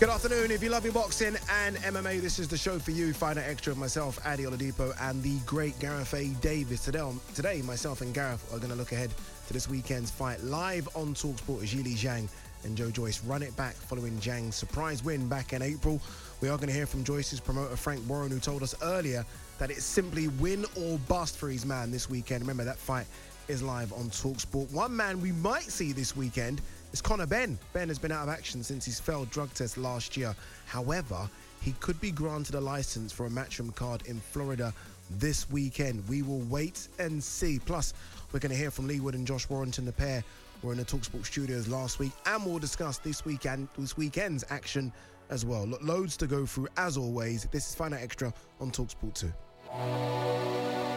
Good afternoon. If you love your boxing and MMA, this is the show for you. Fight Night Extra of myself, Ade Oladipo, and the great Gareth A. Davies. Today, myself and Gareth are going to look ahead to this weekend's fight live on Talksport Zhilei Zhang and Joe Joyce run it back following Zhang's surprise win back in April. We are going to hear from Joyce's promoter, Frank Warren, who told us earlier that it's simply win or bust for his man this weekend. Remember, that fight is live on Talksport. One man we might see this weekend is Conor Benn. Benn has been out of action since his failed drug test last year. However, he could be granted a license for a matchroom card in Florida this weekend. We will wait and see. Plus, we're going to hear from Leigh Wood and Josh Warrington, the pair were in the Talksport studios last week, and we'll discuss this weekend, this weekend's action as well. Loads to go through as always. This is Night Extra on Talksport 2.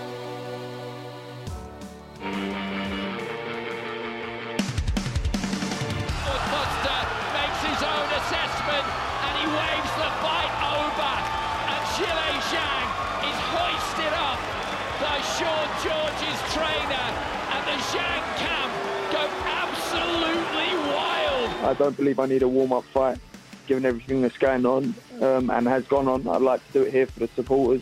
I don't believe I need a warm up fight, given everything that's going on um, and has gone on. I'd like to do it here for the supporters.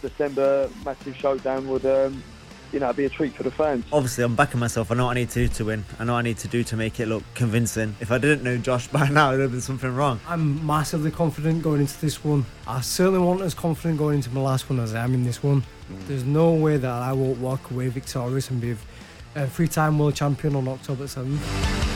December massive showdown would, um, you know, be a treat for the fans. Obviously, I'm backing myself. I know what I need to do to win. I know what I need to do to make it look convincing. If I didn't know Josh by now, there'd have been something wrong. I'm massively confident going into this one. I certainly wasn't as confident going into my last one as I am in this one. There's no way that I won't walk away victorious and be a three-time world champion on October 7th.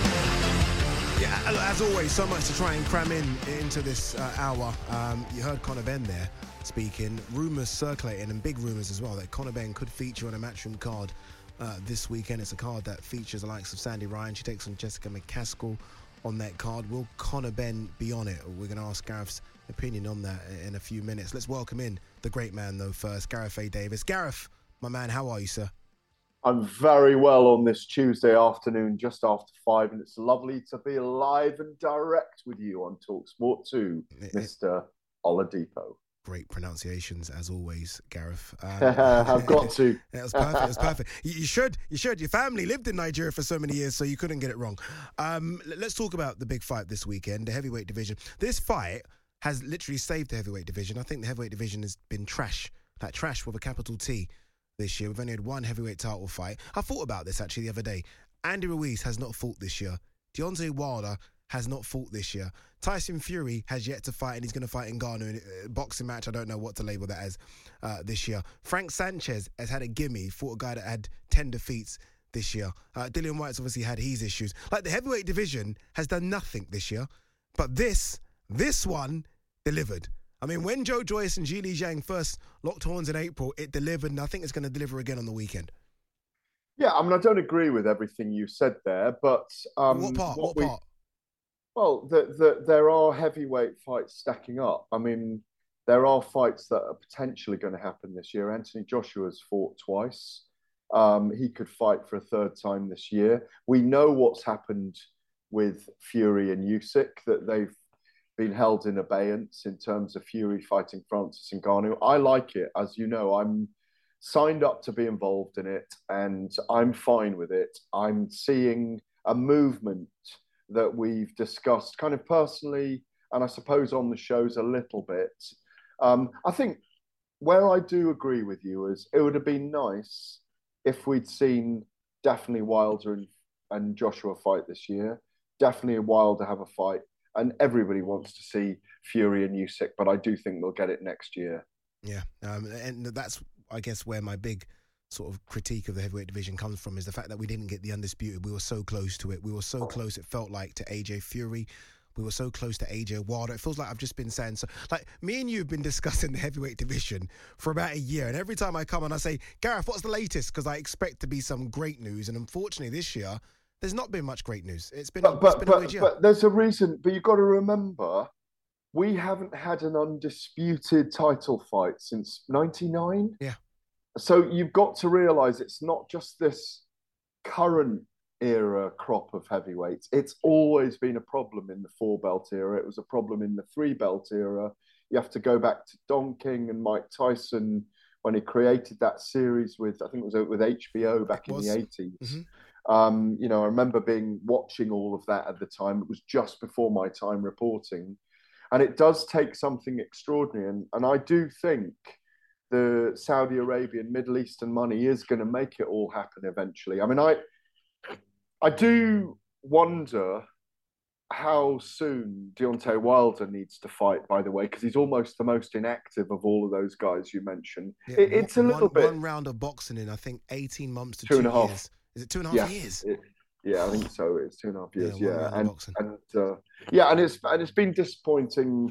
As always, so much to try and cram in into this uh, hour. Um, you heard Conor Benn there speaking. Rumours circulating, and big rumours as well, that Conor Benn could feature on a matchroom card uh, this weekend. It's a card that features the likes of Sandy Ryan. She takes on Jessica McCaskill on that card. Will Conor Benn be on it? We're going to ask Gareth's opinion on that in a few minutes. Let's welcome in the great man, though, first, Gareth A. Davies. Gareth, my man, how are you, sir? I'm very well on this Tuesday afternoon, just after five, and it's lovely to be live and direct with you on Talksport 2, Mr. Oladipo. Great pronunciations as always, Gareth. I've got to. It was perfect. It was perfect. You, should. You should. Your family lived in Nigeria for so many years, so you couldn't get it wrong. Um, let's talk about the big fight this weekend, the heavyweight division. This fight has literally saved the heavyweight division. I think the heavyweight division has been trash, like trash with a capital T this year. We've only had one heavyweight title fight. I thought about this actually the other day. Andy Ruiz has not fought this year. Deontay Wilder has not fought this year. Tyson Fury has yet to fight, and he's going to fight in Ghana in a boxing match. I don't know what to label that as uh, this year. Frank Sanchez has had a gimme, fought a guy that had 10 defeats this year. Uh, Dillian Whyte's obviously had his issues. Like the heavyweight division has done nothing this year, but this, this one delivered. I mean, when Joe Joyce and Zhilei Zhang first locked horns in April, it delivered, and I think it's going to deliver again on the weekend. Yeah, I mean, I don't agree with everything you said there, but um, what part? What, we, part? Well, the, the, there are heavyweight fights stacking up. I mean, there are fights that are potentially going to happen this year. Anthony Joshua's fought twice. Um, he could fight for a third time this year. We know what's happened with Fury and Usyk that they've been held in abeyance in terms of Fury fighting Francis Ngannou. I like it, as you know. I'm signed up to be involved in it, and I'm fine with it. I'm seeing a movement that we've discussed, kind of personally, and I suppose on the shows a little bit. Um, I think where I do agree with you is it would have been nice if we'd seen definitely Wilder and, and Joshua fight this year. Definitely Wilder have a fight and everybody wants to see Fury and Usyk, but I do think they'll get it next year. Yeah, um, and that's I guess where my big sort of critique of the heavyweight division comes from is the fact that we didn't get the undisputed. We were so close to it. We were so close. It felt like to AJ Fury. We were so close to AJ Wilder. It feels like I've just been saying so. Like me and you have been discussing the heavyweight division for about a year, and every time I come and I say, Gareth, what's the latest? Because I expect to be some great news, and unfortunately this year there's not been much great news. It's been, but, but, it's been but, a but there's a reason. But you've got to remember, we haven't had an undisputed title fight since '99. Yeah. So you've got to realise it's not just this current era crop of heavyweights. It's always been a problem in the four belt era. It was a problem in the three belt era. You have to go back to Don King and Mike Tyson when he created that series with I think it was with HBO back It in was. the 80s. Mhm. Um, you know, I remember being watching all of that at the time. It was just before my time reporting, and it does take something extraordinary. And and I do think the Saudi Arabian, Middle Eastern money is going to make it all happen eventually. I mean, I I do wonder how soon Deontay Wilder needs to fight. By the way, because he's almost the most inactive of all of those guys you mentioned. Yeah, It- it's a little one, bit one round of boxing in I think 18 months to Two two, and a half. years. Is it two and a half yeah, years? it- yeah, I think so. It's two and a half years. one Yeah, and and uh, yeah, and it's and it's been disappointing.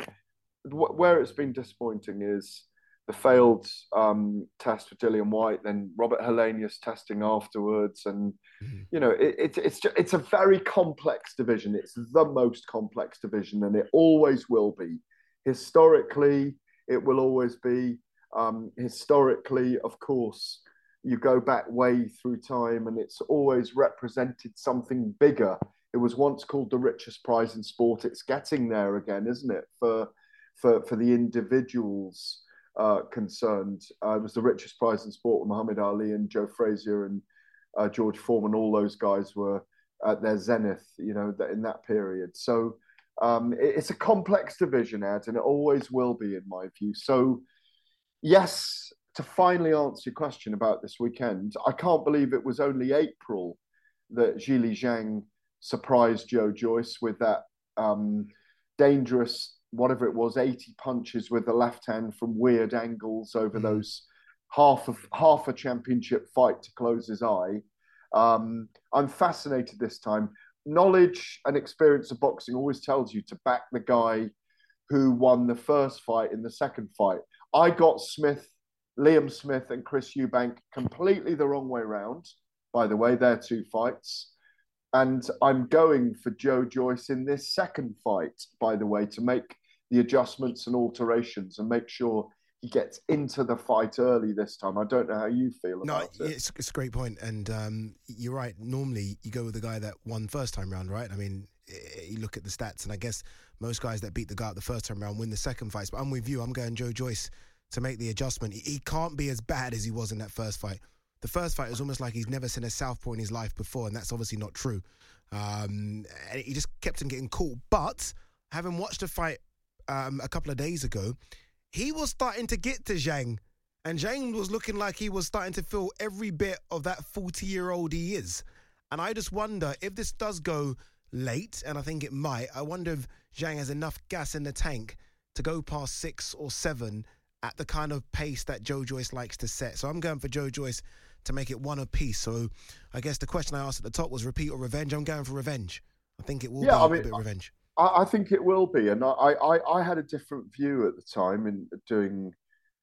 Where it's been disappointing is the failed um, test for Dillian Whyte, then Robert Helenius testing afterwards, and Mm-hmm. you know it, it, it's ju- it's a very complex division. It's the most complex division, and it always will be. Historically, it will always be. Um, historically, of course, you go back way through time, and it's always represented something bigger. It was once called the richest prize in sport. It's getting there again, isn't it? For for for the individuals uh, concerned, uh, it was the richest prize in sport with Muhammad Ali and Joe Frazier and uh, George Foreman. All those guys were at their zenith, you know, in that period. So um, it- it's a complex division, Ed, and it always will be, in my view. So yes, to finally answer your question about this weekend, I can't believe it was only April that Zhilei Zhang surprised Joe Joyce with that um, dangerous, whatever it was, 80 punches with the left hand from weird angles over those half of half a championship fight to close his eye. Um, I'm fascinated this time. Knowledge and experience of boxing always tells you to back the guy who won the first fight in the second fight. I got Smith, Liam Smith, and Chris Eubank completely the wrong way round. By the way, their two fights. And I'm going for Joe Joyce in this second fight, by the way, to make the adjustments and alterations and make sure he gets into the fight early this time. I don't know how you feel No, about it. it's, it's a great point, and um, you're right. Normally, you go with the guy that won first time round, right? I mean, eh, you look at the stats, and I guess most guys that beat the guy at the first time round win the second fights. But I'm with you. I'm going Joe Joyce to make the adjustment. He, he can't be as bad as he was in that first fight. The first fight was almost like he's never seen a southpaw in his life before, and that's obviously not true. Um, and he just kept on getting caught. But having watched the fight um, a couple of days ago, he was starting to get to Zhang. And Zhang was looking like he was starting to feel every bit of that 40 year old he is. And I just wonder if this does go late, and I think it might, I wonder if Zhang has enough gas in the tank to go past six or seven at the kind of pace that Joe Joyce likes to set. So I'm going for Joe Joyce to make it one apiece. So I guess the question I asked at the top was repeat or revenge. I'm going for revenge. I think it will Yeah, be I a mean, bit revenge. I, I think it will be, and I, I, I had a different view at the time in doing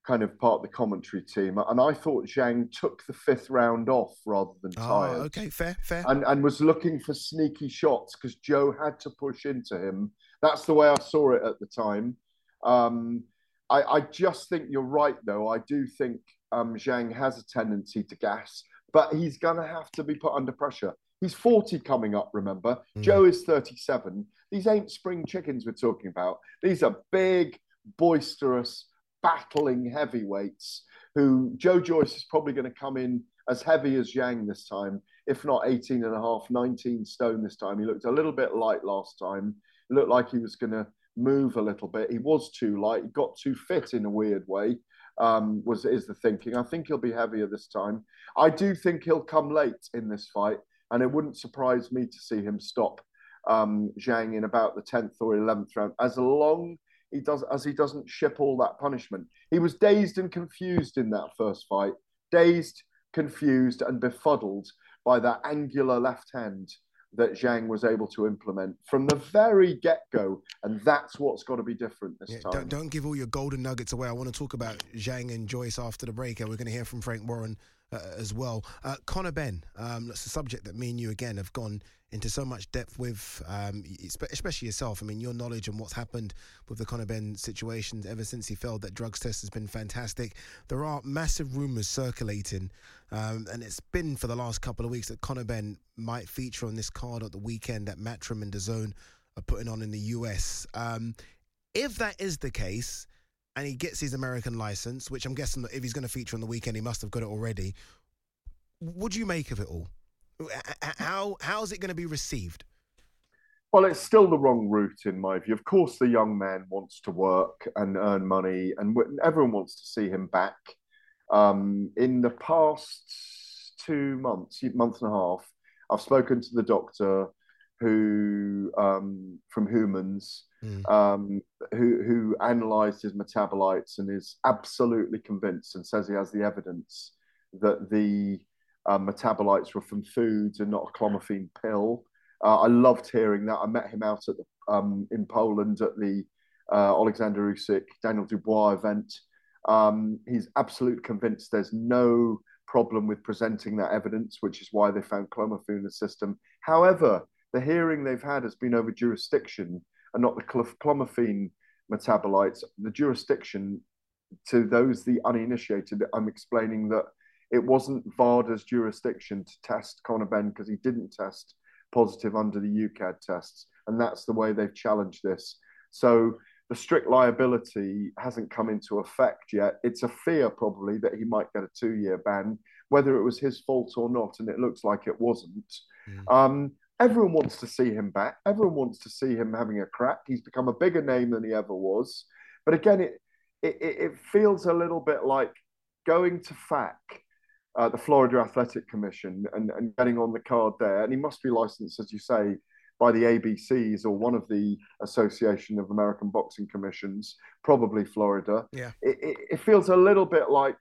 kind of part of the commentary team, and I thought Zhang took the fifth round off rather than Oh, tired, okay, fair, fair. and and was looking for sneaky shots because Joe had to push into him. That's the way I saw it at the time. Um, I, I just think you're right, though. I do think um, Zhang has a tendency to gas, but he's going to have to be put under pressure. He's 40 coming up, remember? Joe is 37. These ain't spring chickens we're talking about. These are big, boisterous, battling heavyweights who Joe Joyce is probably going to come in as heavy as Yang this time, if not 18 and a half, 19 stone this time. He looked a little bit light last time. It looked like he was going to move a little bit. He was too light. He got too fit in a weird way. Um, was is the thinking? I think he'll be heavier this time. I do think he'll come late in this fight, and it wouldn't surprise me to see him stop um, Zhang in about the tenth or eleventh round, as long he does as he doesn't ship all that punishment. He was dazed and confused in that first fight, dazed, confused, and befuddled by that angular left hand that Zhang was able to implement from the very get go, and that's what's got to be different this Yeah, time. don't, don't give all your golden nuggets away. I want to talk about Zhang and Joyce after the break, and we're going to hear from Frank Warren uh, as well. Uh, Conor Benn, um, that's a subject that me and you again have gone into so much depth with, um, especially yourself. I mean, your knowledge and what's happened with the Conor Benn situation ever since he failed that drugs test has been fantastic. There are massive rumours circulating, um, and it's been for the last couple of weeks that Conor Benn might feature on this card at the weekend that Matchroom and DAZN are putting on in the US. Um, if that is the case, and he gets his American license, which I'm guessing that if he's going to feature on the weekend, he must have got it already. What do you make of it all? How how's it going to be received? Well, it's still the wrong route in my view. Of course, the young man wants to work and earn money, and everyone wants to see him back. Um, in the past two months, month and a half, I've spoken to the doctor who um, from Humans, um, who who analysed his metabolites and is absolutely convinced and says he has the evidence that the uh, metabolites were from foods and not a clomiphene pill. Uh, I loved hearing that. I met him out at the, um, in Poland at the uh, Alexander Usyk Daniel Dubois event. Um, he's absolutely convinced there's no problem with presenting that evidence, which is why they found clomiphene in the system. However, the hearing they've had has been over jurisdiction and not the cl- clomiphene metabolites. The jurisdiction to those the uninitiated, I'm explaining that it wasn't VADA's jurisdiction to test Conor Benn because he didn't test positive under the UKAD tests, and that's the way they've challenged this. So the strict liability hasn't come into effect yet. It's a fear probably that he might get a two-year ban, whether it was his fault or not, and it looks like it wasn't. Um, everyone wants to see him back. Everyone wants to see him having a crack. He's become a bigger name than he ever was. But again, it it, it feels a little bit like going to FAC uh, the Florida Athletic Commission and, and getting on the card there. And he must be licensed, as you say, by the ABCs or one of the Association of American Boxing Commissions, probably Florida. Yeah. It, it, it feels a little bit like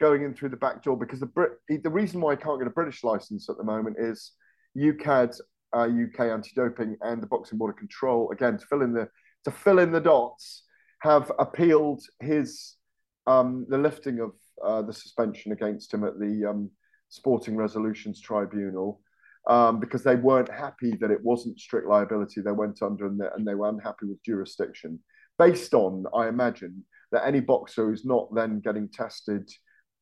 going in through the back door because the Brit, the reason why I can't get a British license at the moment is UKAD, uh, UK anti-doping, and the Boxing Board of Control again to fill in the to fill in the dots have appealed his um, the lifting of uh, the suspension against him at the um, Sporting Resolutions Tribunal um, because they weren't happy that it wasn't strict liability. They went under and they, and they were unhappy with jurisdiction. Based on, I imagine, that any boxer who's not then getting tested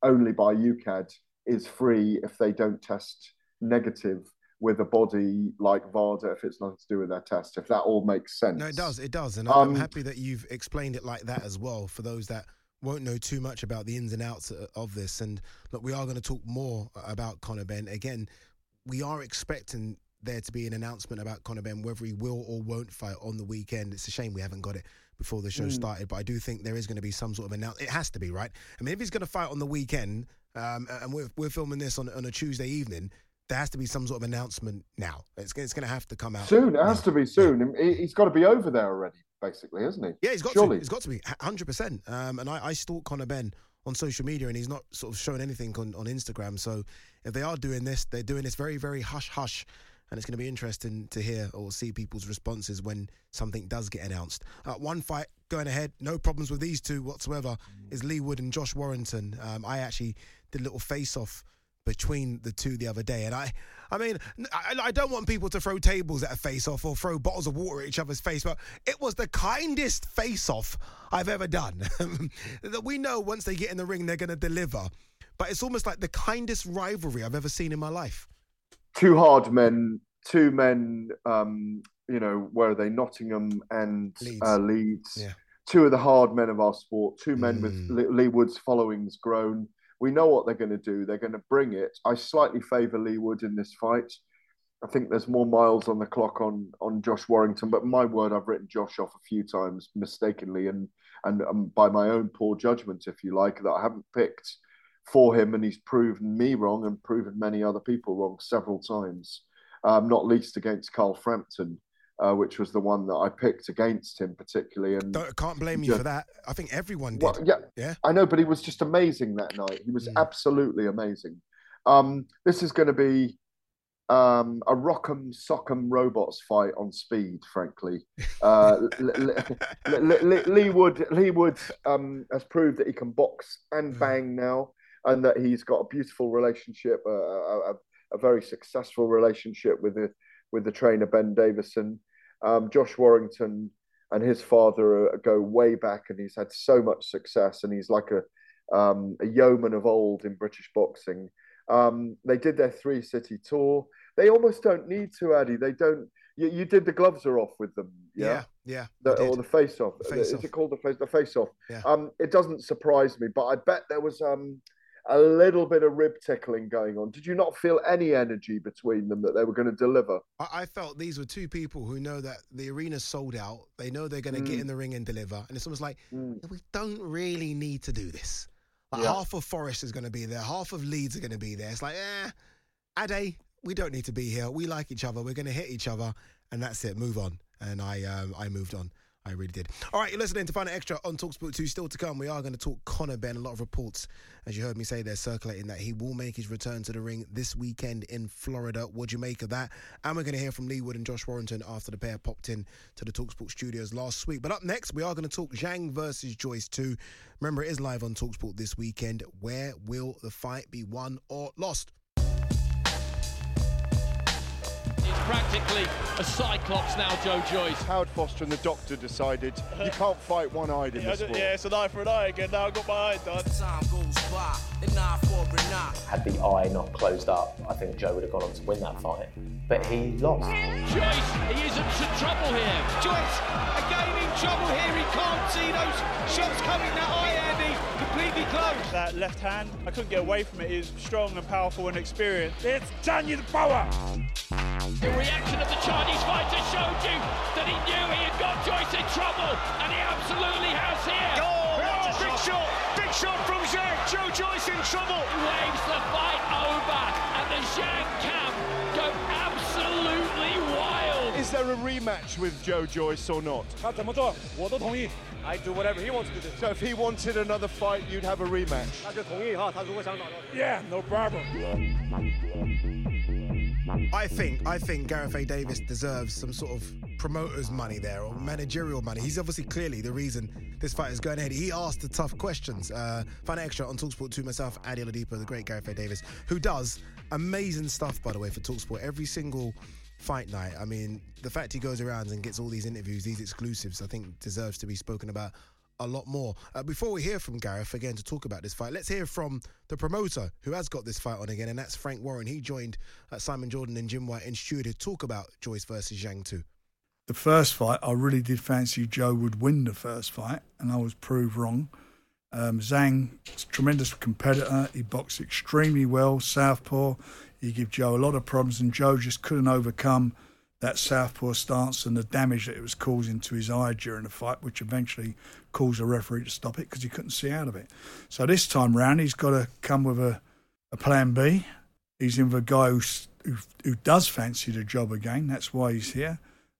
only by UKAD is free if they don't test negative with a body like VADA if it's nothing to do with their test, if that all makes sense. No, it does. It does. And Um, I'm happy that you've explained it like that as well for those that won't know too much about the ins and outs of this. And look, we are going to talk more about Conor Benn. Again, we are expecting there to be an announcement about Conor Benn, whether he will or won't fight on the weekend. It's a shame we haven't got it before the show Mm. started, but I do think there is going to be some sort of announcement. It has to be, right? I mean, if he's going to fight on the weekend, um, and we're, we're filming this on, on a Tuesday evening, there has to be some sort of announcement now. It's, it's going to have to come out Soon, it has to be soon. He- He's got to be over there already, basically, hasn't he? Yeah, he's got Surely. to. He's got to be hundred percent. Um, and I, I stalk Conor Benn on social media, and he's not sort of showing anything on, on Instagram. So if they are doing this, they're doing this very, very hush hush, and it's going to be interesting to hear or see people's responses when something does get announced. Uh, one fight going ahead, no problems with these two whatsoever. Is Leigh Wood and Josh Warrington? Um, I actually did a little face off between the two the other day. And I, I mean, I, I don't want people to throw tables at a face off or throw bottles of water at each other's face, but it was the kindest face off I've ever done. that we know once they get in the ring, they're going to deliver. But it's almost like the kindest rivalry I've ever seen in my life. Two hard men, two men, um, you know, where are they? Nottingham and Leeds. Uh, Leeds. Yeah. Two of the hard men of our sport, two men with Mm. Leigh, Leigh Wood's followings grown. We know what they're going to do. They're going to bring it. I slightly favour Leigh Wood in this fight. I think there's more miles on the clock on on Josh Warrington, but my word, I've written Josh off a few times mistakenly and and um, by my own poor judgment, if you like, that I haven't picked for him, and he's proven me wrong and proven many other people wrong several times, um, not least against Carl Frampton. Uh, which was the one that I picked against him particularly. And Don't, can't blame you for that. I think everyone did. well, yeah, Yeah. I know, but he was just amazing that night. He was Mm. absolutely amazing. Um, this is going to be um, a rock'em sock'em robots fight on speed. Frankly, uh, Leigh Wood Leigh Wood um, has proved that he can box and Mm. bang now, and that he's got a beautiful relationship, a, a, a, a very successful relationship with the with the trainer Ben Davison. Um, Josh Warrington and his father go way back, and he's had so much success, and he's like a um, a yeoman of old in British boxing. Um, they did their three city tour. They almost don't need to, Ade. They don't. You, you did the gloves are off with them, yeah, Yeah, yeah. The- or the face off. Face Is off. it called the face? The face off. Yeah. Um, it doesn't surprise me, but I bet there was um a little bit of rib tickling going on. Did you not feel any energy between them that they were going to deliver? I, I felt these were two people who know that the arena's sold out. They know they're going to get Mm. in the ring and deliver. And it's almost like, Mm. we don't really need to do this. Like Yeah. half of Forest is going to be there, half of Leeds are going to be there. It's like, eh, Ade, we don't need to be here. We like each other. We're going to hit each other, and that's it. Move on. And I, um, I moved on. I really did. All right, you're listening to Fight Night Extra on Talksport 2. Still to come, we are going to talk Conor Benn. A lot of reports, as you heard me say, they're circulating that he will make his return to the ring this weekend in Florida. What do you make of that? And we're going to hear from Leigh Wood and Josh Warrington after the pair popped in to the Talksport studios last week. But up next, we are going to talk Zhang versus Joyce 2. Remember, it is live on Talksport this weekend. Where will the fight be won or lost? Practically a cyclops now, Joe Joyce. Howard Foster and the doctor decided you can't fight one-eyed in Yeah, this sport. yeah, it's an eye for an eye again. Now I've got my eye done. Time goes by, an eye for an eye. Had the eye not closed up, I think Joe would have gone on to win that fight. But he lost. Joyce, he is in some trouble here. Joyce, again in trouble here. He can't see those shots coming. That eye, Andy, completely closed. That left hand, I couldn't get away from it. He's strong and powerful and experienced. It's Daniel Power. The reaction of the Chinese fighter showed you that he knew he had got Joyce in trouble, and he absolutely has here. Oh, big shot, big shot from Zhang. Joe Joyce in trouble. He waves the fight over, and the Zhang camp is there a rematch with Joe Joyce or not? I do whatever he wants to do. So if he wanted another fight, you'd have a rematch. Yeah, no problem. I think I think Gareth A. Davies deserves some sort of promoter's money there or managerial money. He's obviously clearly the reason this fight is going ahead. He asked the tough questions. Uh, Fun extra on Talksport to myself, Ade Oladipo, the great Gareth A. Davis, who does amazing stuff by the way for Talksport. Every single fight night. I mean, the fact he goes around and gets all these interviews, these exclusives, I think deserves to be spoken about a lot more. Uh, before we hear from Gareth again to talk about this fight, let's hear from the promoter who has got this fight on again, and that's Frank Warren. He joined uh, Simon Jordan and Jim White in studio to talk about Joyce versus Zhang 2. The first fight, I really did fancy Joe would win the first fight, and I was proved wrong. Um, Zhang, tremendous competitor. He boxed extremely well, southpaw. He gave Joe a lot of problems, and Joe just couldn't overcome that southpaw stance and the damage that it was causing to his eye during the fight, which eventually caused the referee to stop it because he couldn't see out of it. So this time round, he's got to come with a, a plan B. He's in with a guy who's, who, who does fancy the job again. That's why he's here.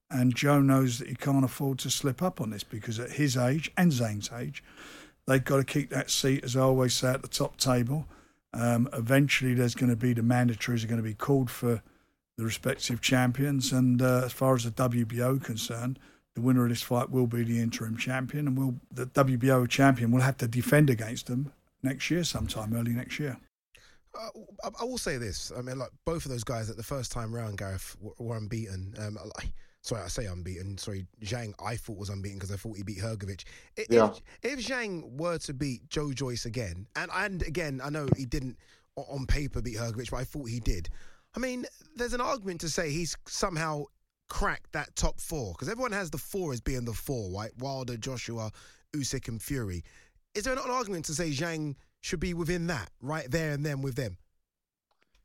And Joe knows that he can't afford to slip up on this because at his age and Zhang's age, they've got to keep that seat, as I always say, at the top table. Um, eventually, there's going to be the mandatories are going to be called for the respective champions. And uh, as far as the WBO concerned, the winner of this fight will be the interim champion, and will the WBO champion will have to defend against them next year, sometime early next year. Uh, I, will say this. I mean, like both of those guys at the first time round, Gareth, were, unbeaten. Um, sorry, I say unbeaten. Sorry, Zhang, I thought was unbeaten because I thought he beat Hrgovic. If, Yeah. if Zhang were to beat Joe Joyce again, and and again, I know he didn't on paper beat Hrgovic, but I thought he did. I mean, there's an argument to say he's somehow cracked that top four because everyone has the four as being the four, right? Wilder, Joshua, Usyk, and Fury. Is there not an argument to say Zhang should be within that, right there and then with them?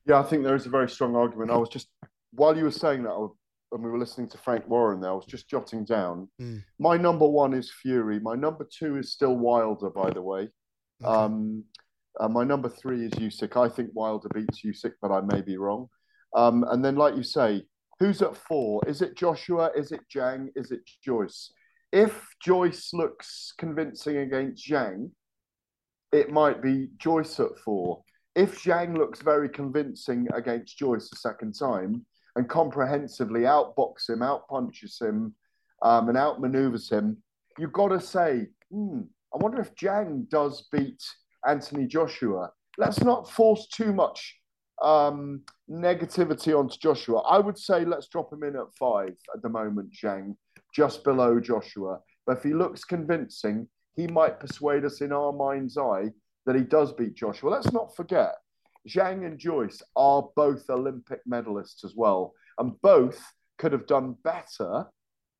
Yeah, I think there is a very strong argument. I was just while you were saying that, I was, and we were listening to Frank Warren there, I was just jotting down. Mm. My number one is Fury. My number two is still Wilder, by the way. Um, uh, my number three is Usyk. I think Wilder beats Usyk, but I may be wrong. Um, and then, like you say, who's at four? Is it Joshua? Is it Zhang? Is it Joyce? If Joyce looks convincing against Zhang, it might be Joyce at four. If Zhang looks very convincing against Joyce the second time and comprehensively outbox him, outpunches him, um, and outmaneuvers him, you've got to say, hmm, I wonder if Zhang does beat Anthony Joshua. Let's not force too much um, negativity onto Joshua. I would say let's drop him in at five at the moment, Zhang, just below Joshua. But if he looks convincing, he might persuade us in our mind's eye that he does beat Joshua. Let's not forget, Zhang and Joyce are both Olympic medalists as well, and both could have done better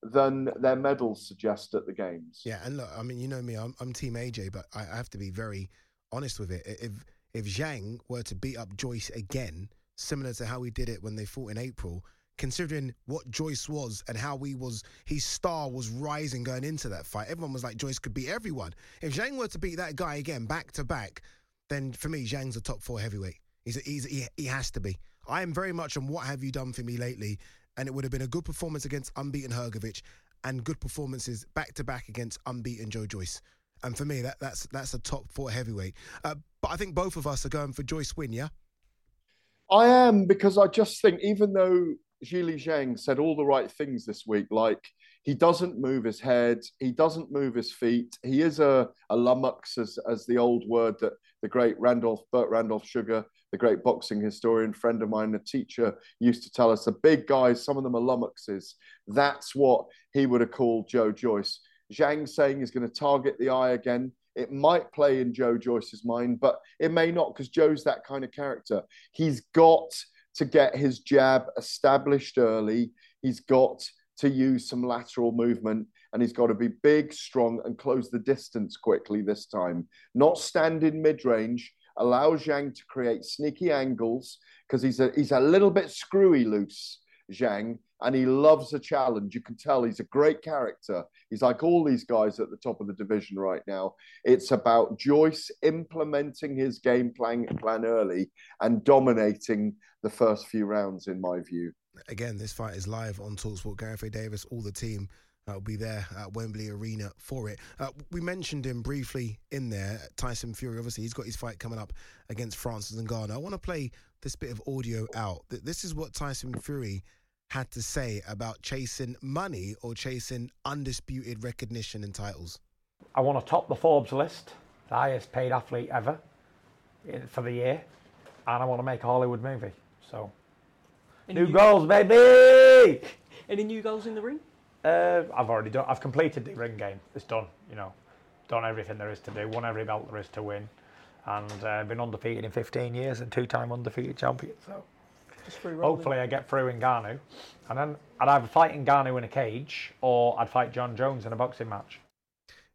than their medals suggest at the games. Yeah, and look, I mean, you know me, I'm, I'm Team AJ, but I, have to be very honest with it. If if Zhang were to beat up Joyce again, similar to how we did it when they fought in April, considering what Joyce was and how he was, his star was rising going into that fight. Everyone was like, Joyce could beat everyone. If Zhang were to beat that guy again, back to back, then for me, Zhang's a top four heavyweight. He's, a, he's he, he has to be. I am very much on what have you done for me lately, and it would have been a good performance against unbeaten Hrgovic and good performances back to back against unbeaten Joe Joyce. And for me, that that's that's a top four heavyweight. Uh, but I think both of us are going for Joyce win, yeah? I am because I just think even though Zhilei Zhang said all the right things this week, like he doesn't move his head, he doesn't move his feet, he is a, a lummox, as, as the old word that the great Randolph, Bert Randolph Sugar, the great boxing historian, friend of mine, a teacher, used to tell us the big guys, some of them are lummoxes. That's what he would have called Joe Joyce. Zhang saying he's going to target the eye again. It might play in Joe Joyce's mind, but it may not because Joe's that kind of character. He's got to get his jab established early. He's got to use some lateral movement and he's got to be big, strong, and close the distance quickly this time. Not stand in mid range. Allow Zhang to create sneaky angles because he's a he's a little bit screwy loose, Zhang, and he loves a challenge. You can tell he's a great character. He's like all these guys at the top of the division right now. It's about Joyce implementing his game plan, plan early and dominating the first few rounds, in my view. Again, this fight is live on Talksport. Gareth. Davies, all the team uh, will be there at Wembley Arena for it. Uh, we mentioned him briefly in there. Tyson Fury, obviously, he's got his fight coming up against Francis Ngannou. I want to play this bit of audio out. This is what Tyson Fury had to say about chasing money or chasing undisputed recognition and titles? I want to top the Forbes list, the highest paid athlete ever for the year, and I want to make a Hollywood movie. So, new new- goals, baby! Any new goals in the ring? Uh, I've already done. I've completed the ring game. It's done. You know, done everything there is to do. Won every belt there is to win, and uh, been undefeated in 15 years and two-time undefeated champion. So. Just free rolling. Hopefully, I get through in Ngannou, and then I'd either fight in Ngannou in a cage or I'd fight Jon Jones in a boxing match.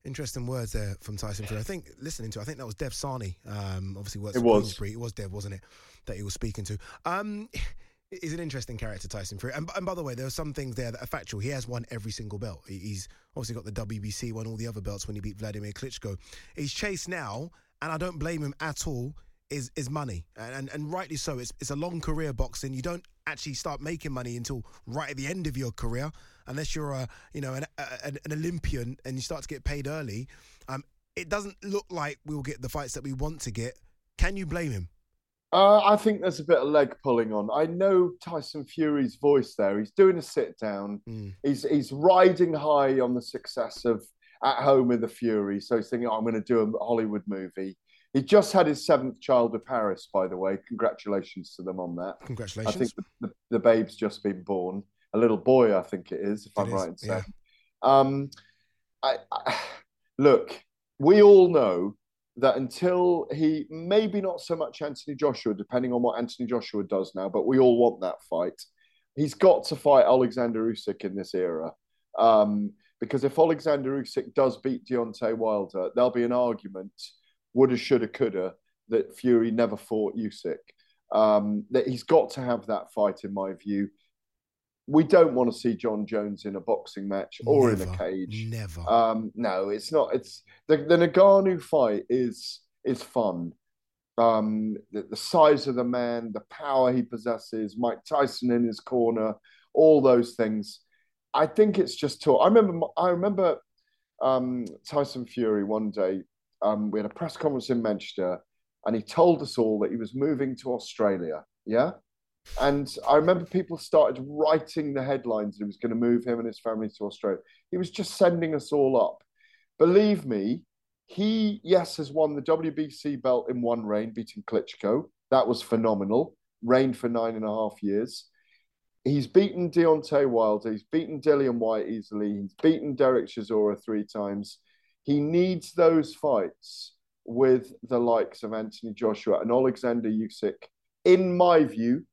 Interesting words there from Tyson Fury. I think listening to, I think that was Dev Sahni. Um, obviously, works It was. Queensberry. It was Dev, wasn't it? That he was speaking to. Um, he's an interesting character, Tyson Fury. And, and by the way, there are some things there that are factual. He has won every single belt. He's obviously got the WBC, won all the other belts when he beat Vladimir Klitschko. He's chased now, and I don't blame him at all. Is is money, and, and and rightly so. It's it's a long career boxing. You don't actually start making money until right at the end of your career, unless you're a you know an a, an Olympian and you start to get paid early. Um, it doesn't look like we'll get the fights that we want to get. Can you blame him? Uh, I think there's a bit of leg pulling on. I know Tyson Fury's voice there. He's doing a sit down. He's he's riding high on the success of At Home with the Fury. So he's thinking, oh, I'm going to do a Hollywood movie. He just had his seventh child of Paris, by the way. Congratulations to them on that. Congratulations. I think the, the, the babe's just been born. A little boy, I think it is, if I'm is, right in saying. yeah. Um, I, I, look, we all know that until he, maybe not so much Anthony Joshua, depending on what Anthony Joshua does now, but we all want that fight. He's got to fight Alexander Usyk in this era. Um, because if Alexander Usyk does beat Deontay Wilder, there'll be an argument, woulda, shoulda, coulda, that Fury never fought Usyk. Um, that he's got to have that fight, in my view. We don't want to see Jon Jones in a boxing match or in a cage. Never. Um, no, it's not. It's the the Ngannou fight is is fun. Um, the, the size of the man, the power he possesses, Mike Tyson in his corner, all those things. I think it's just talk. I remember. I remember um, Tyson Fury one day. Um, we had a press conference in Manchester, and he told us all that he was moving to Australia. Yeah, and I remember people started writing the headlines that he was going to move him and his family to Australia. He was just sending us all up. Believe me, he yes has won the WBC belt in one reign, beating Klitschko. That was phenomenal. Reigned for nine and a half years. He's beaten Deontay Wilder. He's beaten Dillian White easily. He's beaten Derek Chisora three times. He needs those fights with the likes of Anthony Joshua and Alexander Usyk, in my view,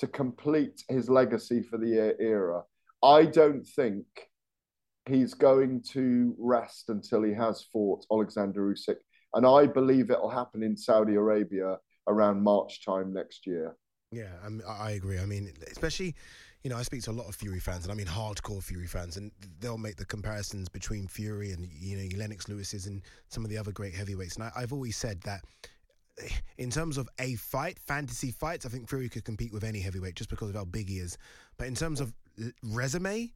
to complete his legacy for the era. I don't think he's going to rest until he has fought Alexander Usyk, and I believe it'll happen in Saudi Arabia around March time next year. Yeah, I'm, I agree. I mean, especially, you know, I speak to a lot of Fury fans, and I mean hardcore Fury fans, and they'll make the comparisons between Fury and you know Lennox Lewis's and some of the other great heavyweights. And I, I've always said that in terms of a fight, fantasy fights, I think Fury could compete with any heavyweight just because of how big he is. But in terms of resume,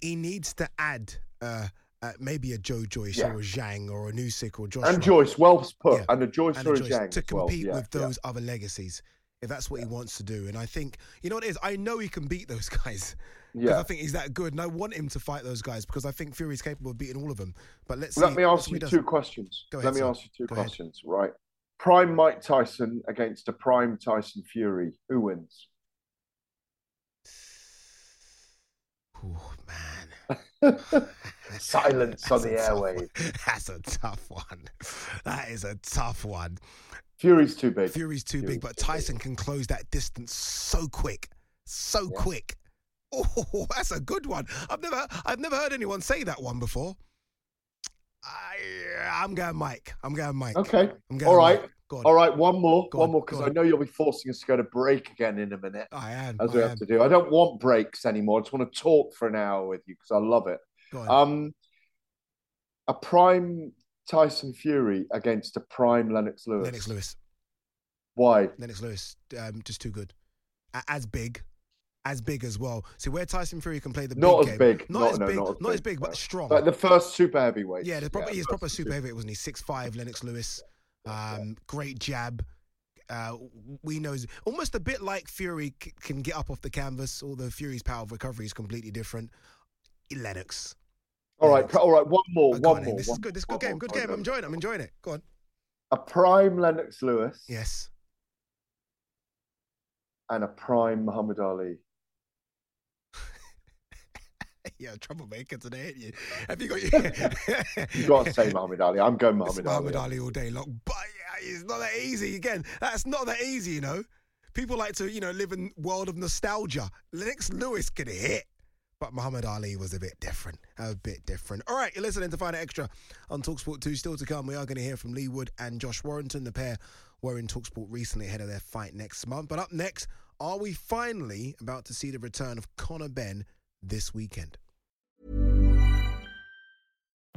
he needs to add uh, uh, maybe a Joe Joyce Yeah. or a Zhang or a Usyk or Joshua. And Joyce, well put, Yeah. and a Joyce And or a a Zhang to as well. compete Yeah, with those other legacies. If that's what he wants to do, and I think you know what it is, I know he can beat those guys. Yeah. I think he's that good, and I want him to fight those guys because I think Fury's capable of beating all of them. But let's Let see, me ask you two questions. Go Let me sir. ask you two Go ahead. questions. Right. Prime Mike Tyson against a prime Tyson Fury. Who wins? Oh man. Silence on the That's a tough airwaves. one. That's a tough one. That is a tough one. Fury's too big. Fury's too big, but Tyson can close that distance so quick, so quick. Oh, that's a good one. I've never, I've never heard anyone say that one before. I'm going Mike. I'm going Mike. Okay. I'm going all right go on all right One more. One on, more, because I know you'll be forcing us to go to break again in a minute. I am. As I we am. have to do. I don't want breaks anymore. I just want to talk for an hour with you because I love it. Go on. Um, a prime Tyson Fury against a prime Lennox Lewis. Lennox Lewis. Why? Lennox Lewis, um, just too good. As big, as big as well. See where Tyson Fury can play the Not big as game. big. Not No, as no, big. not as big, no. but strong. Like the first super heavyweight. Yeah, the proper, he's proper super heavyweight, wasn't he? Six five, Lennox Lewis. Um, great jab. Uh, we know almost a bit like Fury c- can get up off the canvas, although Fury's power of recovery is completely different. Lennox. All right. All right. One more. Oh, one on, more. This is good. This is a good game. more. Good game. I'm enjoying it. I'm enjoying it. Go on. A prime Lennox Lewis. Yes. And a prime Muhammad Ali. yeah, troublemaker today, you? Have you got your... You got to say Muhammad Ali. I'm going Muhammad, Muhammad Ali. Ali all day long. But yeah, it's not that easy. Again, that's not that easy, you know. People like to, you know, live in world of nostalgia. Lennox Lewis could hit, but Muhammad Ali was a bit different. A bit different. All right, you're listening to Fight Night Extra on Talksport 2. Still to come, we are going to hear from Leigh Wood and Josh Warrington. The pair were in Talksport recently ahead of their fight next month. But up next, are we finally about to see the return of Conor Benn this weekend?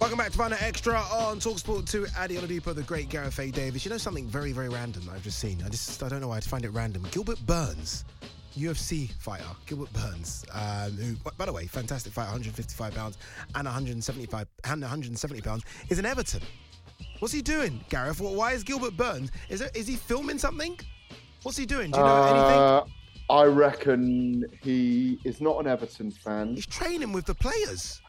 Welcome back to Out Extra on Talksport 2. Ade Oladipo, the great Gareth A. Davies. You know something very, very random I've just seen? I just I don't know why I find it random. Gilbert Burns, UFC fighter, Gilbert Burns, um, who, by the way, fantastic fight, 155 pounds and 175 and 170 pounds, is in Everton. What's he doing, Gareth? Why is Gilbert Burns? Is it, is he filming something? What's he doing? Do you know anything? Uh, I reckon he is not an Everton fan. He's training with the players.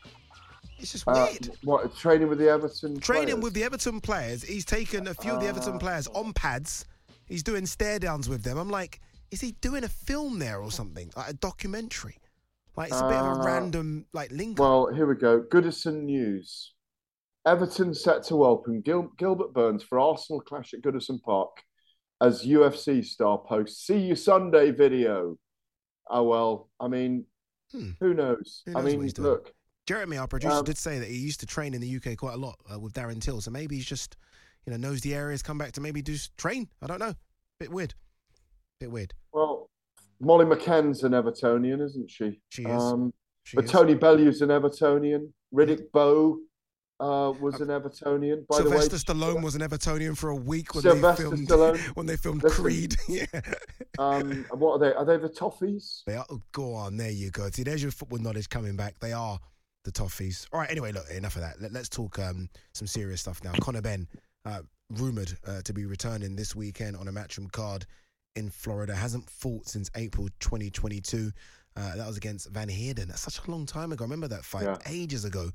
It's just Uh, weird. what training with the Everton? Training players? with the Everton players. He's taken a few of the Everton players on pads. He's doing stare downs with them. I'm like, is he doing a film there or something? Like a documentary? Like it's a bit of a Uh, random like link. Well, here we go. Goodison News. Everton set to welcome Gil- Gilbert Burns for Arsenal clash at Goodison Park as UFC star posts "See you Sunday" video. Oh well, I mean, who knows? Hmm. Who I mean, what he's doing? look, Jeremy, our producer, um, did say that he used to train in the UK quite a lot uh, with Darren Till. So maybe he's just, you know, knows the areas, come back to maybe do train. I don't know. Bit weird. Bit weird. well, Molly McCann's an Evertonian, isn't she? She is. Um, She but is. Tony Bellew's an Evertonian. Riddick Bowe uh, was an Evertonian. By Sylvester the way, Stallone was an Evertonian for a week when Sylvester they filmed Stallone. when they filmed Listen, Creed. yeah. Um, what are they? Are they the Toffees? They are. Oh, go on, there you go. See, there's your football knowledge coming back. They are the Toffees. All right. Anyway, look, enough of that. Let, us talk um, some serious stuff now. Conor Benn, uh, rumored uh, to be returning this weekend on a matchroom card in Florida, hasn't fought since April 2022. Uh, that was against Van Heerden. That's such a long time ago. I remember that fight Yeah. ages ago.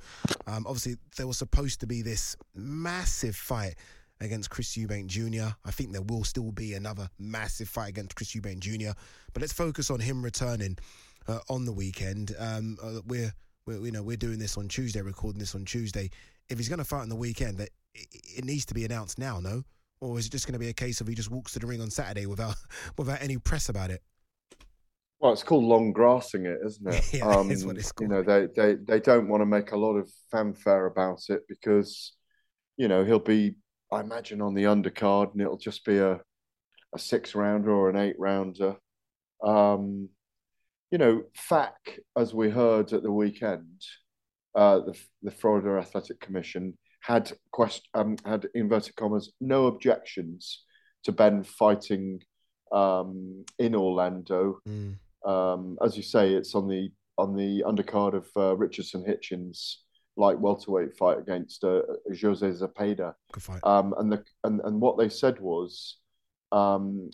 Um, obviously, there was supposed to be this massive fight against Chris Eubank Jr. I think there will still be another massive fight against Chris Eubank Jr. But let's focus on him returning uh, on the weekend. Um, uh, we're, we're you know we're doing this on Tuesday, recording this on Tuesday. If he's going to fight on the weekend, that it, needs to be announced now, no? Or is it just going to be a case of he just walks to the ring on Saturday without without any press about it? Well, it's called long grassing it, isn't it? Yeah, that is what it's called. You know, they, they, they don't want to make a lot of fanfare about it because, you know, he'll be, I imagine, on the undercard and it'll just be a, a six rounder or an eight rounder. Um, you know, FAC, as we heard at the weekend, uh, the, the Florida Athletic Commission had quest- um, had inverted commas no objections to Benn fighting um, in Orlando. Um, as you say, it's on the on the undercard of uh, Richardson Hitchens light welterweight fight against uh, Jose fight. Um, and the and, and what they said was, um,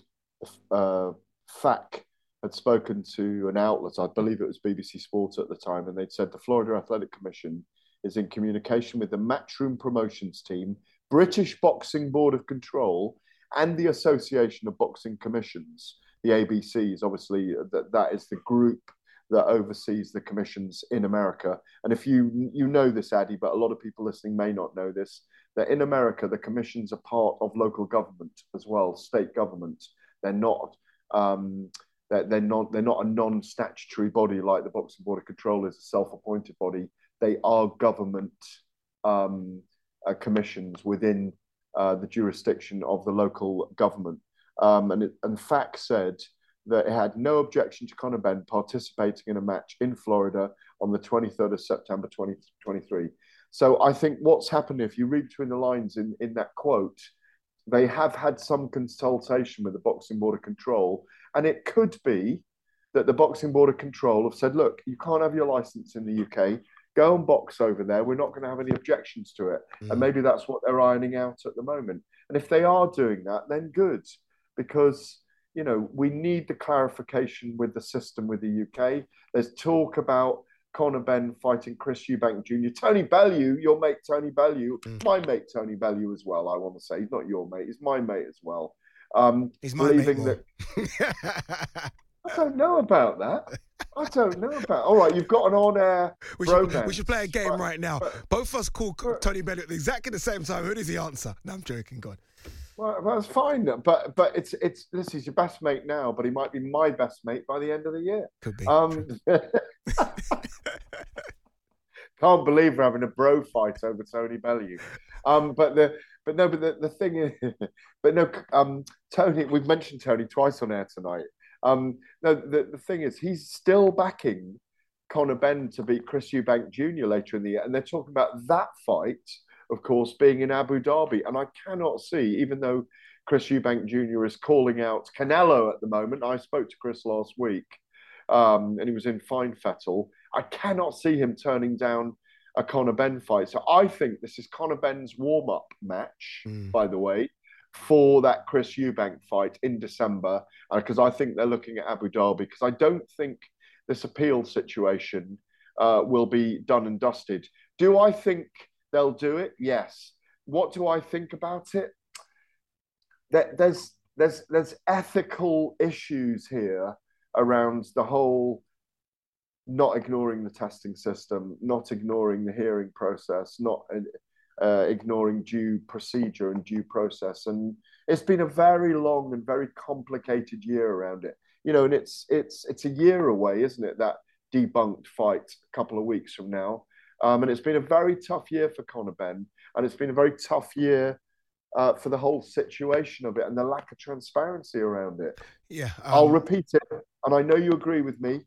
uh, FAC had spoken to an outlet, I believe it was BBC Sport at the time, and they'd said the Florida Athletic Commission is in communication with the Matchroom Promotions team, British Boxing Board of Control, and the Association of Boxing Commissions. The ABCs, obviously, that that is the group that oversees the commissions in America. And if you you know this, Ade, but a lot of people listening may not know this, that in America the commissions are part of local government as well, state government. They're not. Um, they're, they're not. They're not a non-statutory body like the Boxing Board of Control is a self-appointed body. They are government um, uh, commissions within uh, the jurisdiction of the local government. Um, and, it, and FAC said that it had no objection to Conor Benn participating in a match in Florida on the 23rd of September 2023. So I think what's happened, if you read between the lines in, in that quote, they have had some consultation with the Boxing Board of Control. And it could be that the Boxing Board of Control have said, look, you can't have your license in the UK. Go and box over there. We're not going to have any objections to it. And hmm. maybe that's what they're ironing out at the moment. And if they are doing that, then good, because you know we need the clarification with the system with the UK. There's talk about Conor Benn fighting Chris Eubank Jr. Tony Bellew, your mate Tony Bellew, hmm. my mate Tony Bellew as well. I want to say he's not your mate, he's my mate as well. Um, He's my believing that I don't know about that. I don't know about. All right, you've got an on-air We should, romance. we should play a game right now. Both of us call Tony Bennett at exactly the same time. Who does he answer? No, I'm joking. God. Well, that's fine, but but it's it's this is your best mate now, but he might be my best mate by the end of the year. Could be. Um, can't believe we're having a bro fight over Tony Bellew. Um, but the but no, but the, the thing is, but no, um, Tony. We've mentioned Tony twice on air tonight. Um, no, the the thing is, he's still backing Conor Benn to beat Chris Eubank Jr. later in the year, and they're talking about that fight, of course, being in Abu Dhabi. And I cannot see, even though Chris Eubank Jr. is calling out Canelo at the moment. I spoke to Chris last week, um, and he was in fine fettle. I cannot see him turning down a Conor Benn fight. So I think this is Conor Benn's warm up match, by the way, for that Chris Eubank fight in December, because I think they're looking at Abu Dhabi. Because I don't think this appeal situation uh, will be done and dusted. Do I think they'll do it? Yes. What do I think about it? There, there's there's there's ethical issues here around the whole not ignoring the testing system, not ignoring the hearing process, not uh, ignoring due procedure and due process. And it's been a very long and very complicated year around it. You know, and it's it's it's a year away, isn't it? That debunked fight a couple of weeks from now. Um, and it's been a very tough year for Conor Benn, and it's been a very tough year uh, for the whole situation of it and the lack of transparency around it. Yeah, I'll um, repeat it, and I know you agree with me.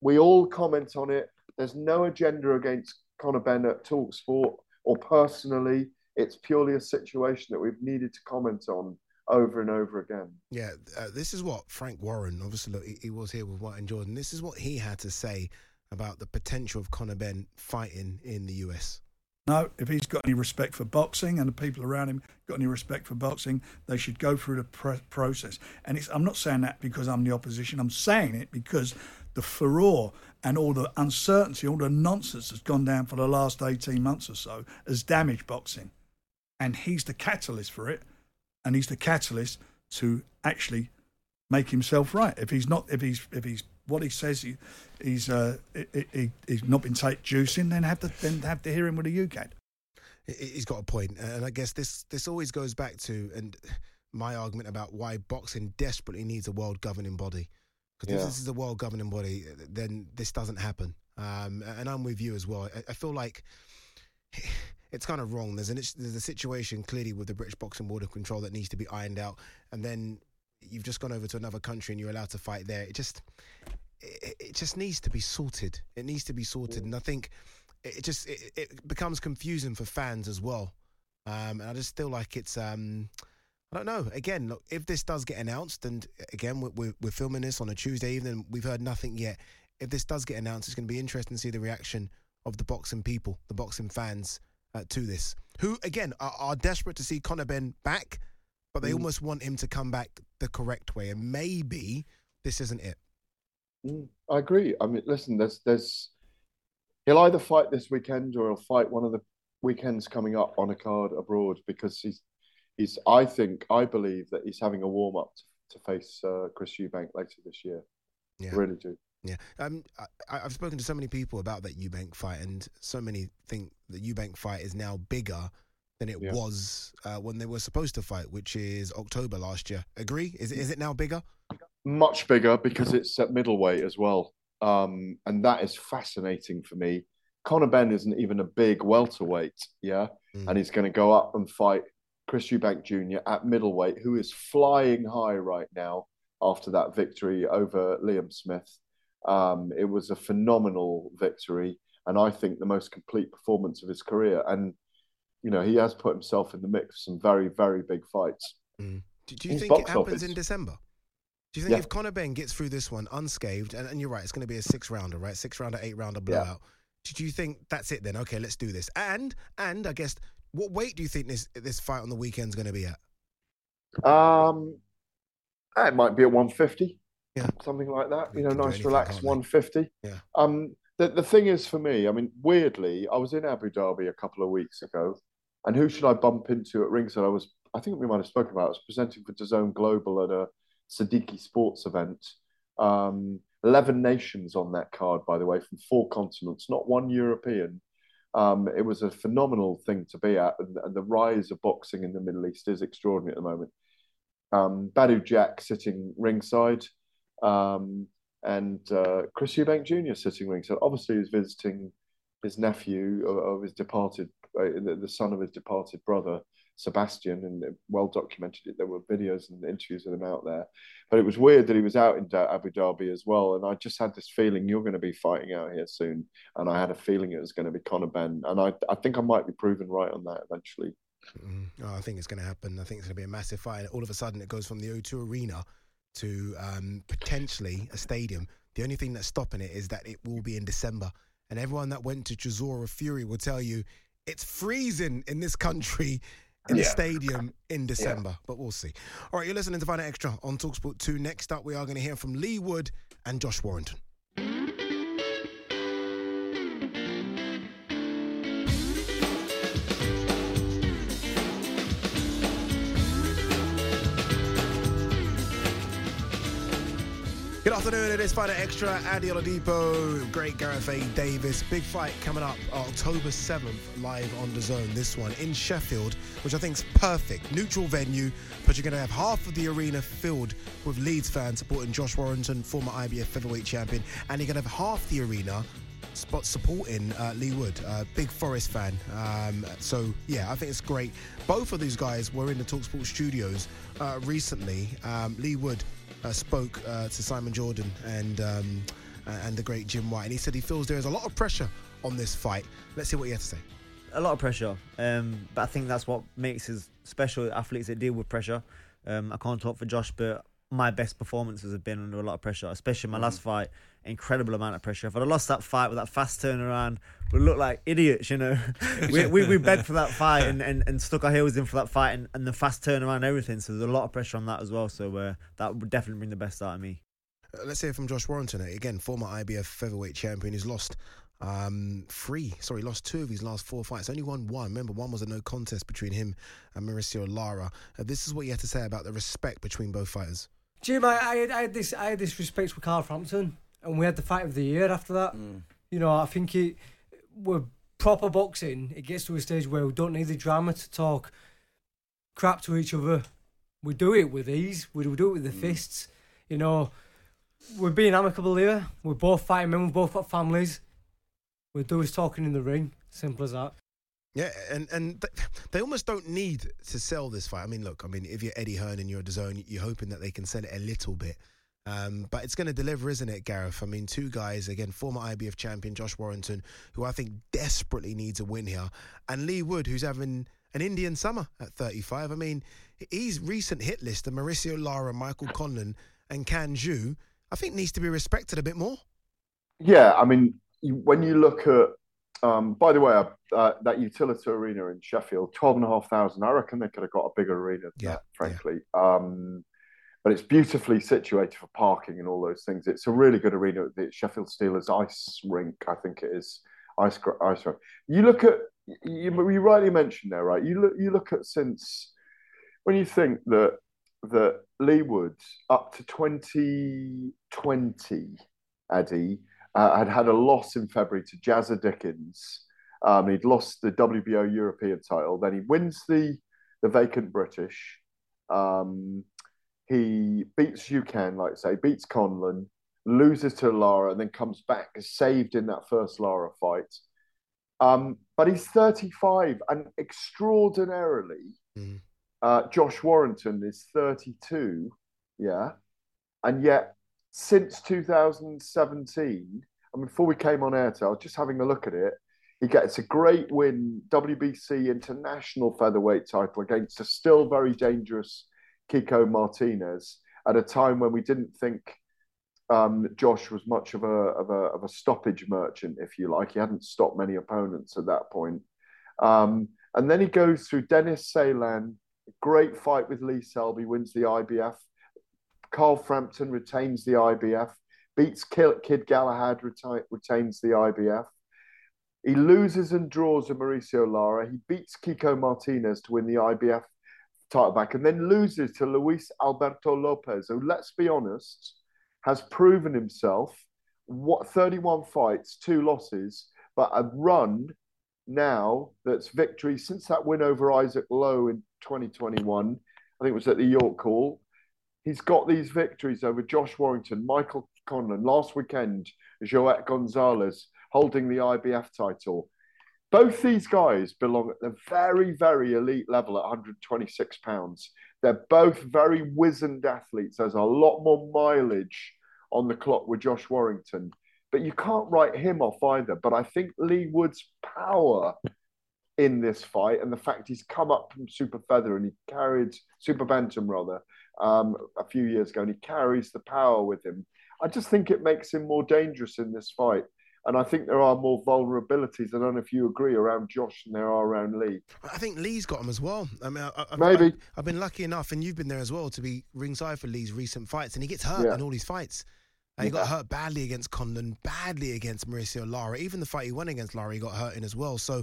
We all comment on it. There's no agenda against Conor Benn at Talksport or personally. It's purely a situation that we've needed to comment on over and over again. Yeah, uh, this is what Frank Warren, obviously, look, he, he was here with White and Jordan. This is what he had to say about the potential of Conor Benn fighting in the US. No, if he's got any respect for boxing and the people around him got any respect for boxing, they should go through the pr- process. And it's, I'm not saying that because I'm the opposition. I'm saying it because the furore and all the uncertainty, all the nonsense that's gone down for the last 18 months or so has damaged boxing. And he's the catalyst for it. And he's the catalyst to actually make himself right. If he's not, if he's, if he's what he says he, he's uh, he, he, he's not been take juicing, then have to then have to hear him with a UKAD. He's got a point, and I guess this this always goes back to and my argument about why boxing desperately needs a world governing body. Because Yeah. if this is a world governing body, then this doesn't happen. Um, and I'm with you as well. I, I feel like it's kind of wrong. There's an there's a situation clearly with the British Boxing Board of Control that needs to be ironed out, and then you've just gone over to another country and you're allowed to fight there. It just it, it just needs to be sorted. It needs to be sorted, and I think it it just it, it becomes confusing for fans as well. Um, and I just feel like it's um, I don't know. Again, look, if this does get announced, and again we're, we're, we're filming this on a Tuesday evening, we've heard nothing yet. If this does get announced, it's going to be interesting to see the reaction of the boxing people, the boxing fans uh, to this, who again are, are desperate to see Conor Benn back, but they Mm. almost want him to come back the correct way, and maybe this isn't it. Mm, I agree. I mean, listen, there's there's he'll either fight this weekend or he'll fight one of the weekends coming up on a card abroad because he's he's I think I believe that he's having a warm up to, to face uh, Chris Eubank later this year. Yeah. I really do. Yeah, um, I, I've spoken to so many people about that Eubank fight, and so many think the Eubank fight is now bigger than it Yeah. was uh, when they were supposed to fight, which is October last year. Agree? Is it, is it now bigger? Much bigger because it's at middleweight as well, um, and that is fascinating for me. Conor Benn isn't even a big welterweight, yeah, and he's going to go up and fight Chris Eubank Jr. at middleweight, who is flying high right now after that victory over Liam Smith. Um, it was a phenomenal victory, and I think the most complete performance of his career. And you know, he has put himself in the mix for some very, very big fights. Do, do you His think it happens office- in December? Do you think Yeah. if Conor Benn gets through this one unscathed, and, and you're right, it's going to be a six rounder, right? Six rounder, eight rounder blowout. Do you think that's it then? Okay, let's do this. And and I guess what weight do you think this this fight on the weekend's going to be at? Um, it might be at 150. Yeah. Something like that. You know, nice, relaxed can't 150. Yeah. Um, the, the thing is for me, I mean, weirdly, I was in Abu Dhabi a couple of weeks ago, and who should I bump into at ringside? I was, I think we might have spoken about. it. I was presenting for DAZN Global at a Siddiqui Sports event. Um, Eleven nations on that card, by the way, from four continents, not one European. Um, it was a phenomenal thing to be at, and, and the rise of boxing in the Middle East is extraordinary at the moment. Um, Badou Jack sitting ringside, um, and uh, Chris Eubank Jr. sitting ringside. Obviously, he's visiting his nephew of, of his departed, uh, the, the son of his departed brother. Sebastian, and well documented it. There were videos and interviews with him out there. But it was weird that he was out in Abu Dhabi as well. And I just had this feeling you're going to be fighting out here soon. And I had a feeling it was going to be Conor Benn. And I, I think I might be proven right on that eventually. Mm, oh, I think it's going to happen. I think it's going to be a massive fight. And all of a sudden, it goes from the O2 Arena to um, potentially a stadium. The only thing that's stopping it is that it will be in December. And everyone that went to Chisora Fury will tell you it's freezing in this country in yeah. the stadium in December, yeah. but we'll see. All right, you're listening to Night Extra on Talksport 2. Next up, we are going to hear from Leigh Wood and Josh Warrington. Afternoon, it is Fighter Extra, Ade Oladipo, great Gareth A. Davies. Big fight coming up October 7th, live on the DAZN. This one in Sheffield, which I think is perfect. Neutral venue, but you're going to have half of the arena filled with Leeds fans supporting Josh Warrington, former IBF featherweight champion, and you're going to have half the arena spot supporting uh, Leigh Wood, uh, big Forest fan. Um, so yeah, I think it's great. Both of these guys were in the Talksport studios uh, recently. Um, Leigh Wood spoke uh, to Simon Jordan and um, and the great Jim White, and he said he feels there is a lot of pressure on this fight. Let's see what he had to say. A lot of pressure, um, but I think that's what makes us special athletes that deal with pressure. Um, I can't talk for Josh, but my best performances have been under a lot of pressure, especially my mm. last fight. Incredible amount of pressure. If I'd have lost that fight with that fast turnaround, we look like idiots, you know. we, we, we begged for that fight and, and, and stuck our heels in for that fight and, and the fast turnaround and everything. So there's a lot of pressure on that as well. So uh, that would definitely bring the best out of me. Uh, let's hear from Josh Warrington, again, former IBF featherweight champion. He's lost um, three, sorry, lost two of his last four fights. Only won one. Remember, one was a no contest between him and Mauricio Lara. Uh, this is what you had to say about the respect between both fighters. Jim, I, I, had, I had this I had this respect for Carl Frampton, and we had the fight of the year after that. Mm. You know, I think it we're proper boxing. It gets to a stage where we don't need the drama to talk crap to each other. We do it with ease. We do it with the mm. fists. You know, we're being amicable here. We're both fighting men. We've both got families. We do is talking in the ring. Simple as that. Yeah, and and they almost don't need to sell this fight. I mean, look, I mean, if you're Eddie Hearn and you're a DAZN, you're hoping that they can sell it a little bit. Um, but it's going to deliver, isn't it, Gareth? I mean, two guys, again, former IBF champion Josh Warrington, who I think desperately needs a win here, and Leigh Wood, who's having an Indian summer at 35. I mean, his recent hit list of Mauricio Lara, Michael Conlan, and Can I think needs to be respected a bit more. Yeah, I mean, when you look at um, by the way, uh, uh, that Utilita Arena in Sheffield, twelve and a half thousand. I reckon they could have got a bigger arena than yeah, that, frankly. Yeah. Um, but it's beautifully situated for parking and all those things. It's a really good arena. The Sheffield Steelers ice rink, I think it is ice ice rink. You look at you, you rightly mentioned there, right? You look you look at since when you think that that Wood up to twenty twenty, Ade uh, had had a loss in February to Jazza Dickens. Um, he'd lost the WBO European title. Then he wins the the vacant British. Um, he beats Xu Can, like I say, beats Conlan, loses to Lara, and then comes back saved in that first Lara fight. Um, but he's 35, and extraordinarily, mm. uh, Josh Warrington is 32. Yeah, and yet since 2017, and before we came on air, I was just having a look at it. He gets a great win, WBC International Featherweight title against a still very dangerous Kiko Martinez at a time when we didn't think um, Josh was much of a, of a of a stoppage merchant, if you like. He hadn't stopped many opponents at that point. Um, and then he goes through Dennis Ceylan, great fight with Lee Selby, wins the IBF Carl Frampton retains the IBF, beats Kid Galahad, retains the IBF. He loses and draws a Mauricio Lara. He beats Kiko Martinez to win the IBF title back, and then loses to Luis Alberto Lopez, who, let's be honest, has proven himself. What 31 fights, two losses, but a run now that's victory since that win over Isaac Lowe in 2021. I think it was at the York Hall he's got these victories over Josh Warrington, Michael Conlan, last weekend, Joet Gonzalez holding the IBF title. both these guys belong at the very, very elite level at 126 pounds. They're both very wizened athletes. There's a lot more mileage on the clock with Josh Warrington, but you can't write him off either. But I think Leigh Wood's power in this fight and the fact he's come up from super feather and he carried super bantam rather um, a few years ago and he carries the power with him. I just think it makes him more dangerous in this fight. And I think there are more vulnerabilities. I don't know if you agree around Josh than there are around Leigh. I think Leigh's got him as well. I mean, I, I, Maybe. I, have been lucky enough, and you've been there as well, to be ringside for Leigh's recent fights, and he gets hurt Yeah. in all these fights. Uh, he got hurt badly against Conlan, badly against Mauricio Lara. Even the fight he won against Lara, he got hurt in as well. So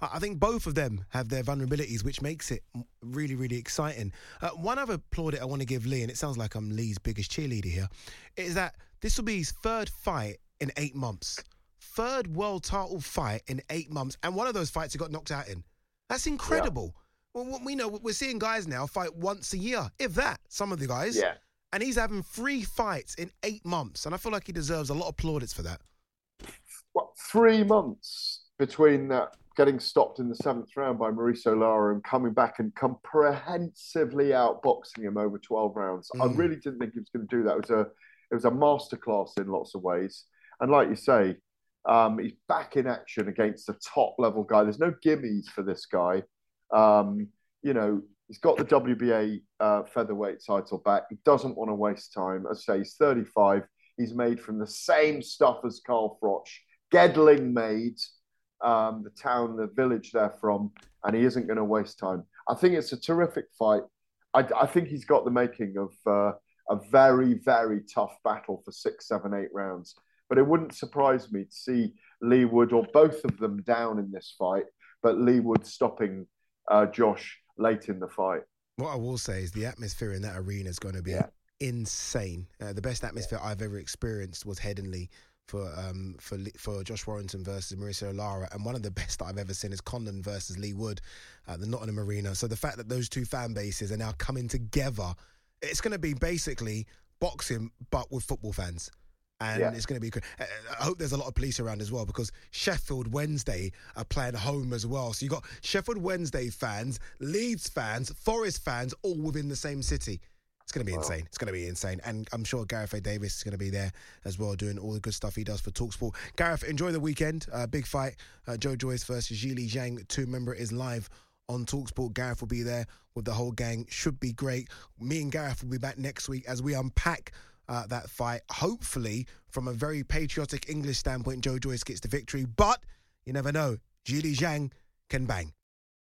I think both of them have their vulnerabilities, which makes it really, really exciting. Uh, one other plaudit I want to give Leigh, and it sounds like I'm Leigh's biggest cheerleader here, is that this will be his third fight in eight months. Third world title fight in eight months, and one of those fights he got knocked out in. That's incredible. Well, we know we're seeing guys now fight once a year, if that. Some of the guys, Yeah. And he's having three fights in eight months, and I feel like he deserves a lot of plaudits for that. what three months between that getting stopped in the seventh round by Mauricio Lara and coming back and comprehensively outboxing him over 12 rounds. I Mm. really didn't think he was going to do that. It was a it was a masterclass in lots of ways. And like you say, um, he's back in action against a top level guy. There's no gimmies for this guy. Um, you know, he's got the WBA uh, featherweight title back. He doesn't want to waste time. As I say, he's 35. He's made from the same stuff as Carl Froch, Gedling made, um, the town, the village they're from, and he isn't going to waste time. I think it's a terrific fight. I, I think he's got the making of uh, a very, very tough battle for six, seven, eight rounds. But it wouldn't surprise me to see Leigh Wood or both of them down in this fight, but Leigh Wood stopping uh, Josh late in the fight. What I will say is the atmosphere in that arena is going to be insane. Uh, the best atmosphere I've ever experienced was Headingley for um for for Josh Warrington versus Mauricio Lara, and one of the best that I've ever seen is Conlan versus Leigh Wood at the Nottingham Arena. So the fact that those two fan bases are now coming together, it's going to be basically boxing but with football fans. And Yeah. it's going to be. uh, I hope there's a lot of police around as well because Sheffield Wednesday are playing home as well. So you've got Sheffield Wednesday fans, Leeds fans, Forest fans, all within the same city. It's going to be insane. It's going to be insane. And I'm sure Gareth A. Davies is going to be there as well, doing all the good stuff he does for Talksport. Gareth, enjoy the weekend. Uh, big fight. Uh, Joe Joyce versus Zhilei Zhang. Two member is live on Talksport. Gareth will be there with the whole gang. Should be great. Me and Gareth will be back next week as we unpack uh, that fight. Hopefully, from a very patriotic English standpoint, Joe Joyce gets the victory. But you never know. Zhilei Zhang can bang.